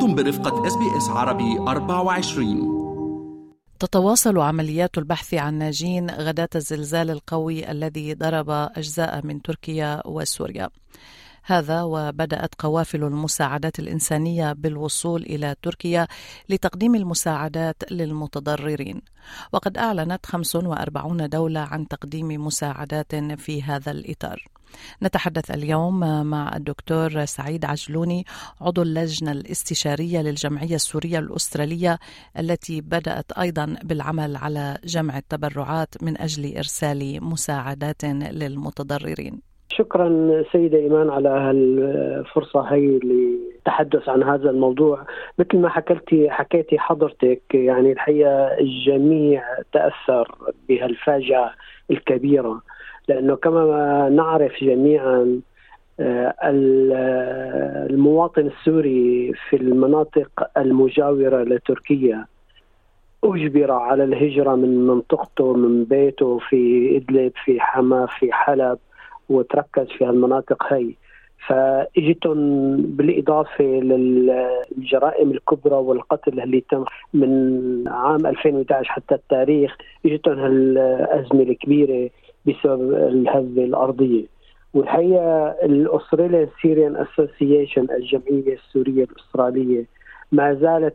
أنتم برفقة SBS عربي 24 تتواصل عمليات البحث عن ناجين غداة الزلزال القوي الذي ضرب أجزاء من تركيا وسوريا. هذا وبدأت قوافل المساعدات الإنسانية بالوصول إلى تركيا لتقديم المساعدات للمتضررين. وقد أعلنت 45 دولة عن تقديم مساعدات في هذا الإطار. نتحدث اليوم مع الدكتور سعيد عجلوني عضو اللجنة الاستشارية للجمعية السورية الأسترالية التي بدأت أيضا بالعمل على جمع التبرعات من أجل إرسال مساعدات للمتضررين. شكرا سيدة إيمان على هالفرصة هي للتحدث عن هذا الموضوع. مثل ما حكيتي حكيتي حضرتك يعني الحقيقة الجميع تأثر بهالفاجعة الكبيرة لأنه كما نعرف جميعا آه، المواطن السوري في المناطق المجاورة لتركيا أجبر على الهجرة من منطقته من بيته في إدلب في حما في حلب. وتركز في هالمناطق هي فإجتهم بالإضافة للجرائم الكبرى والقتل اللي تم من عام 2011 حتى التاريخ إجتهم هالأزمة الكبيرة بسبب الهزة الأرضية. والحقيقة ال Australian Syrian Association الجمعية السورية الأسترالية ما زالت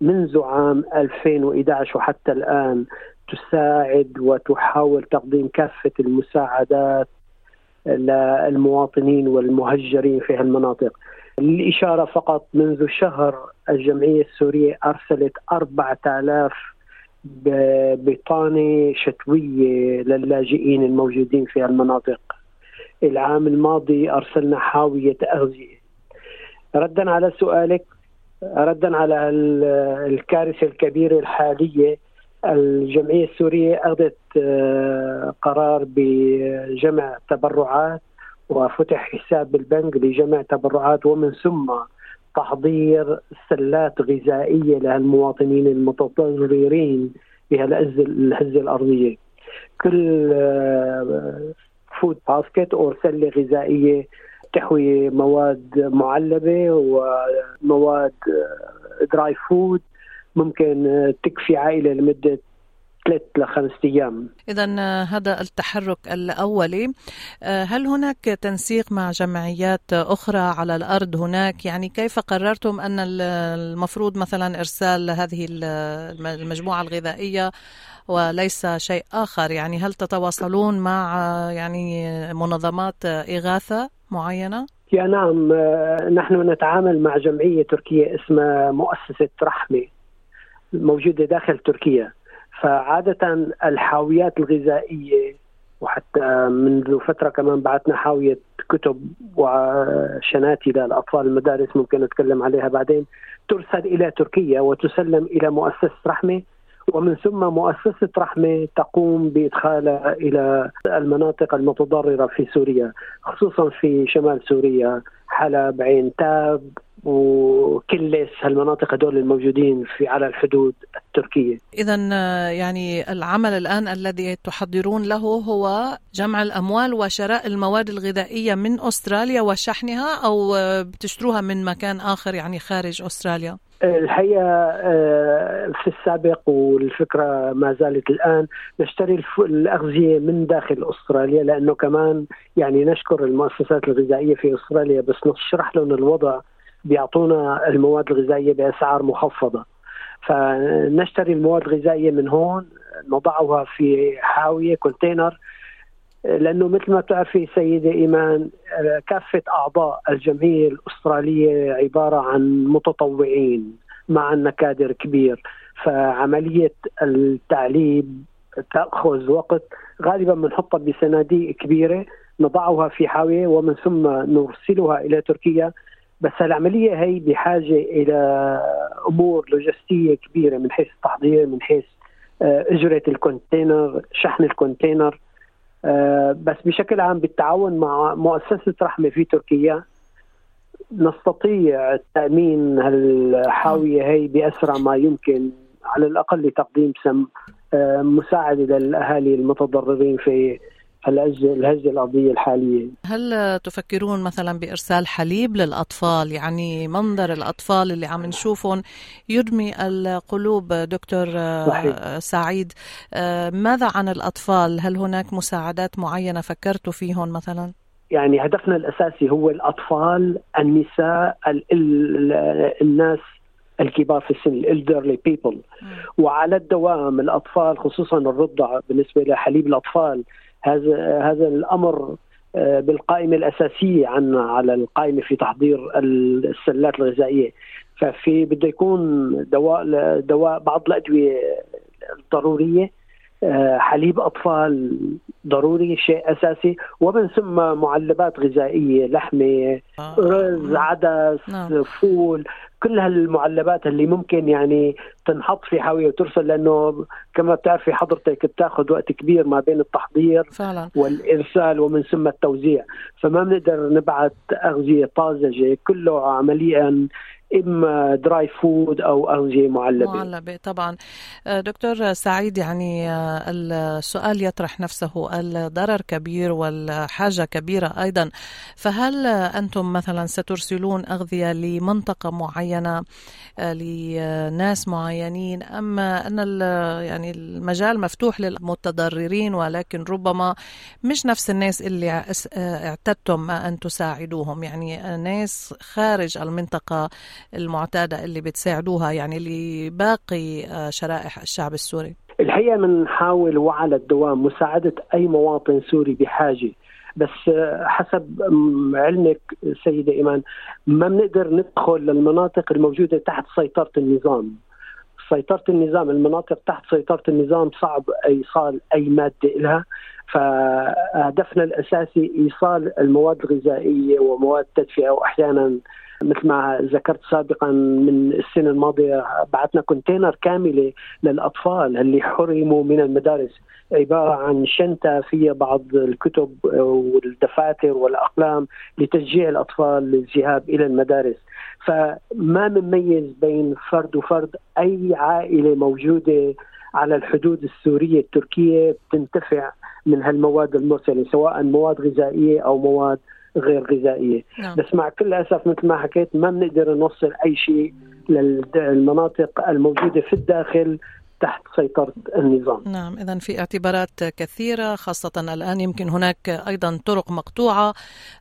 منذ عام 2011 وحتى الآن تساعد وتحاول تقديم كافة المساعدات للمواطنين والمهجرين في هالمناطق. للإشارة فقط منذ شهر الجمعية السورية أرسلت 4000 بطانة شتوية للاجئين الموجودين في المناطق العام الماضي أرسلنا حاوية أغذية. ردا على سؤالك ردا على الكارثة الكبيرة الحالية الجمعية السورية أخذت آه، قرار بجمع تبرعات وفتح حساب بالبنك لجمع تبرعات ومن ثم تحضير سلات غذائية للمواطنين المتضررين بهالهزه الهزة الأرضية. كل food آه، basket أو سلة غذائية تحوي مواد معلبة ومواد dry آه، food ممكن تكفي عائلة لمدة ثلاث لخمس أيام. اذا آه، هذا التحرك الأولي، آه، هل هناك تنسيق مع جمعيات أخرى على الأرض هناك؟ يعني كيف قررتم أن المفروض مثلا إرسال هذه المجموعة الغذائية وليس شيء آخر؟ يعني هل تتواصلون مع آه، يعني منظمات إغاثة معينة؟ يا نعم نحن نتعامل مع جمعية تركية اسمها مؤسسة رحمة موجودة داخل تركيا. فعادة الحاويات الغذائية وحتى منذ فترة كمان بعثنا حاوية كتب وشناتي للأطفال المدارس ممكن نتكلم عليها بعدين ترسل إلى تركيا وتسلم إلى مؤسسة رحمة. ومن ثم مؤسسة رحمة تقوم بإدخالها إلى المناطق المتضررة في سوريا خصوصا في شمال سوريا حلب عين تاب وكلس هالمناطق هدول الموجودين في على الحدود التركية. اذا يعني العمل الآن الذي تحضرون له هو جمع الأموال وشراء المواد الغذائية من أستراليا وشحنها أو بتشتروها من مكان آخر يعني خارج أستراليا؟ الحقيقة آه، في السابق والفكرة ما زالت الآن نشتري الأغذية من داخل أستراليا لأنه كمان يعني نشكر المؤسسات الغذائية في أستراليا بس نشرح لهم الوضع بيعطونا المواد الغذائية بأسعار مخفضة. فنشتري المواد الغذائية من هون نضعها في حاوية كونتينر لأنه مثل ما بتعرفي سيدة إيمان كافة أعضاء الجمعيه الأسترالية عبارة عن متطوعين عندنا كادر كبير. فعملية التعليب تأخذ وقت. غالبا بنحطها بصناديق كبيرة نضعها في حاوية ومن ثم نرسلها إلى تركيا. بس العملية هي بحاجة إلى أمور لوجستية كبيرة من حيث التحضير من حيث آه، أجرة الكونتينر شحن الكونتينر آه، بس بشكل عام بالتعاون مع مؤسسة رحمة في تركيا نستطيع تأمين هالحاوية هي بأسرع ما يمكن على الأقل لتقديم سم آه، مساعدة للأهالي المتضررين في الهزه الهزة الأرضية الحالية. هل تفكرون مثلا بإرسال حليب للأطفال يعني منظر الأطفال اللي عم نشوفهم يدمي القلوب دكتور صحيح. سعيد ماذا عن الأطفال؟ هل هناك مساعدات معينة فكرتوا فيهم مثلا؟ يعني هدفنا الأساسي هو الأطفال، النساء، ال ال الناس الكبار في السن ال elderly people وعلى الدوام الأطفال خصوصا الرضع بالنسبة لحليب الأطفال هذا هذا الأمر آه، بالقائمة الأساسية عنا على القائمة في تحضير السلات الغذائية ففي بده يكون دواء دواء بعض الأدوية الضرورية آه، حليب أطفال ضروري شيء أساسي ومن ثم معلبات غذائية لحمة آه. رز عدس نعم. فول كل هالمعلبات اللي ممكن يعني تنحط في حاوية وترسل لأنه كما بتعرفي حضرتك بتاخذ وقت كبير ما بين التحضير فعلا. والإرسال ومن ثم التوزيع فما بنقدر نبعث أغذية طازجة كله عمليا إما dry food أو اغذيه معلبة. معلبة طبعا. آه، دكتور سعيد يعني آه، السؤال يطرح نفسه الضرر كبير والحاجة كبيرة أيضا. فهل أنتم مثلا سترسلون أغذية لمنطقة معينة آه، لناس معينين أم أن يعني المجال مفتوح للمتضررين ولكن ربما مش نفس الناس اللي اعتدتم أن تساعدوهم؟ يعني ناس خارج المنطقة المعتادة اللي بتساعدوها يعني لباقي آه، شرائح الشعب السوري؟ الحقيقة بنحاول وعلى الدوام مساعدة أي مواطن سوري بحاجة. بس آه، حسب علمك سيدة إيمان ما بنقدر ندخل للمناطق الموجودة تحت سيطرة النظام. سيطرة النظام المناطق تحت سيطرة النظام صعب إيصال أي مادة لها فهدفنا الأساسي إيصال المواد الغذائية ومواد التدفئة وأحيانا مثل ما ذكرت سابقا من السنة الماضية بعثنا كونتينر كاملة للأطفال اللي حرموا من المدارس. عبارة عن شنطة فيها بعض الكتب والدفاتر والأقلام لتشجيع الأطفال للذهاب إلى المدارس. فما بنميز بين فرد وفرد أي عائلة موجودة على الحدود السورية التركية بتنتفع من هالمواد المرسلة سواء مواد غذائية أو مواد غير غذائية نعم. بس مع كل اسف مثل ما حكيت ما بنقدر نوصل أي شيء للمناطق الموجودة في الداخل تحت سيطرة النظام. نعم إذا في اعتبارات كثيرة خاصة الآن يمكن هناك أيضا طرق مقطوعة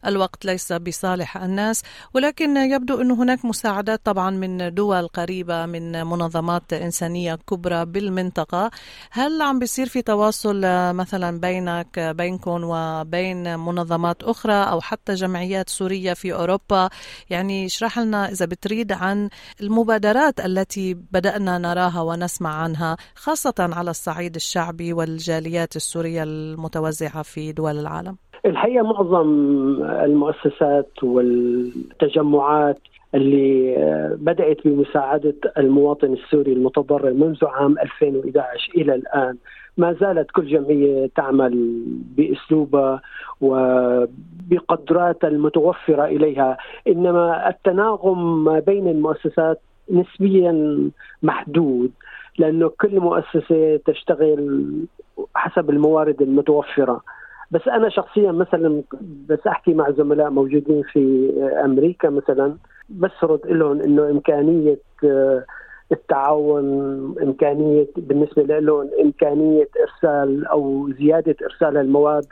الوقت ليس بصالح الناس ولكن يبدو أن هناك مساعدات طبعا من دول قريبة من منظمات إنسانية كبرى بالمنطقة. هل عم بيصير في تواصل مثلا بينك بينكم وبين منظمات أخرى أو حتى جمعيات سورية في أوروبا؟ يعني اشرح لنا إذا بتريد عن المبادرات التي بدأنا نراها ونسمع عنها. خاصة على الصعيد الشعبي والجاليات السورية المتوزعة في دول العالم؟ الحقيقة معظم المؤسسات والتجمعات اللي بدأت بمساعدة المواطن السوري المتضرر منذ عام 2011 إلى الآن ما زالت كل جمعية تعمل بأسلوبها وبقدراتها المتوفرة إليها إنما التناغم بين المؤسسات نسبيا محدود لأنه كل مؤسسة تشتغل حسب الموارد المتوفرة. بس أنا شخصيا مثلا بس أحكي مع زملاء موجودين في أمريكا مثلا بسرد لهم إنه إمكانية آه، التعاون إمكانية بالنسبة لهم إمكانية إرسال أو زيادة إرسال المواد.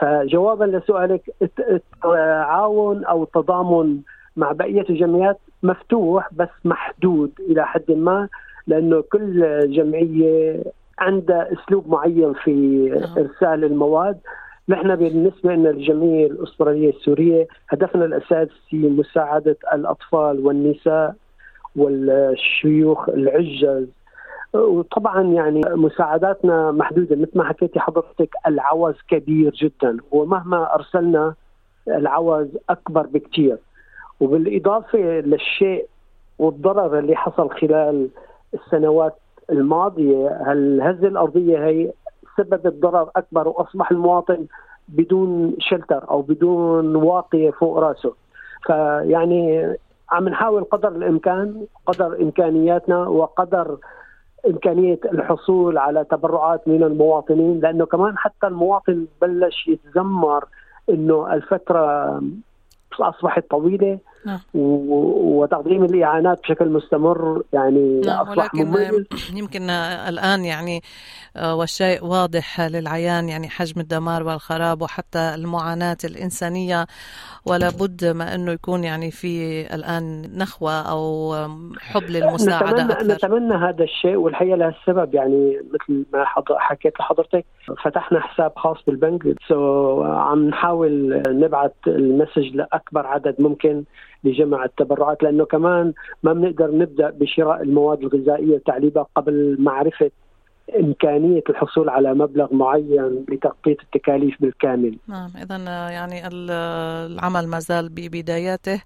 فجوابا لسؤالك التعاون أو التضامن مع بقية الجمعيات مفتوح بس محدود إلى حد ما. لأنه كل جمعية عندها أسلوب معين في نعم. إرسال المواد. نحن بالنسبة لنا الجمعية الأسترالية السورية هدفنا الأساسي مساعدة الأطفال والنساء والشيوخ العجز وطبعا يعني مساعداتنا محدودة. مثل ما حكيتي حضرتك العوز كبير جدا. ومهما أرسلنا العوز أكبر بكثير وبالإضافة للشيء والضرر اللي حصل خلال السنوات الماضية الهزه الأرضية هي سببت ضرر أكبر وأصبح المواطن بدون شلتر أو بدون واقية فوق رأسه؟ فيعني عم نحاول قدر الإمكان قدر إمكانياتنا وقدر إمكانية الحصول على تبرعات من المواطنين لأنه كمان حتى المواطن بلش يتذمر إنه الفترة أصبحت طويلة. نعم. وتقديم الإعانات بشكل مستمر يعني نعم اصبح ولكن مميز. يمكن الآن يعني آه، والشيء واضح للعيان يعني حجم الدمار والخراب وحتى المعاناة الإنسانية ولا بد ما أنه يكون يعني في الآن نخوة أو حب للمساعدة نتمنى أكثر نتمنى هذا الشيء والحقيقة لهالسبب يعني مثل ما حكيت لحضرتك فتحنا حساب خاص بالبنك so عم نحاول نبعث ال message لأكبر عدد ممكن لجمع التبرعات لأنه كمان ما بنقدر نبدأ بشراء المواد الغذائية وتعليبها قبل معرفة إمكانية الحصول على مبلغ معين لتغطية التكاليف بالكامل. نعم إذا يعني العمل ما زال ببداياته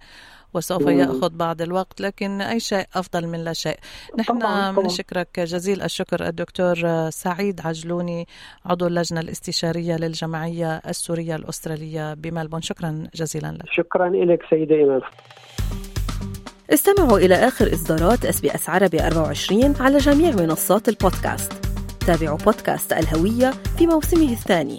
وسوف يأخذ بعض الوقت لكن أي شيء أفضل من لا شيء. نحن بنشكرك جزيل الشكر الدكتور سعيد عجلوني عضو اللجنة الاستشارية للجمعية السورية الأسترالية بملبون. شكرا جزيلا لك. شكرا لك سيدة إيمان. استمعوا إلى آخر إصدارات SBS عربي 24 على جميع منصات البودكاست. تابعوا بودكاست الهوية في موسمه الثاني.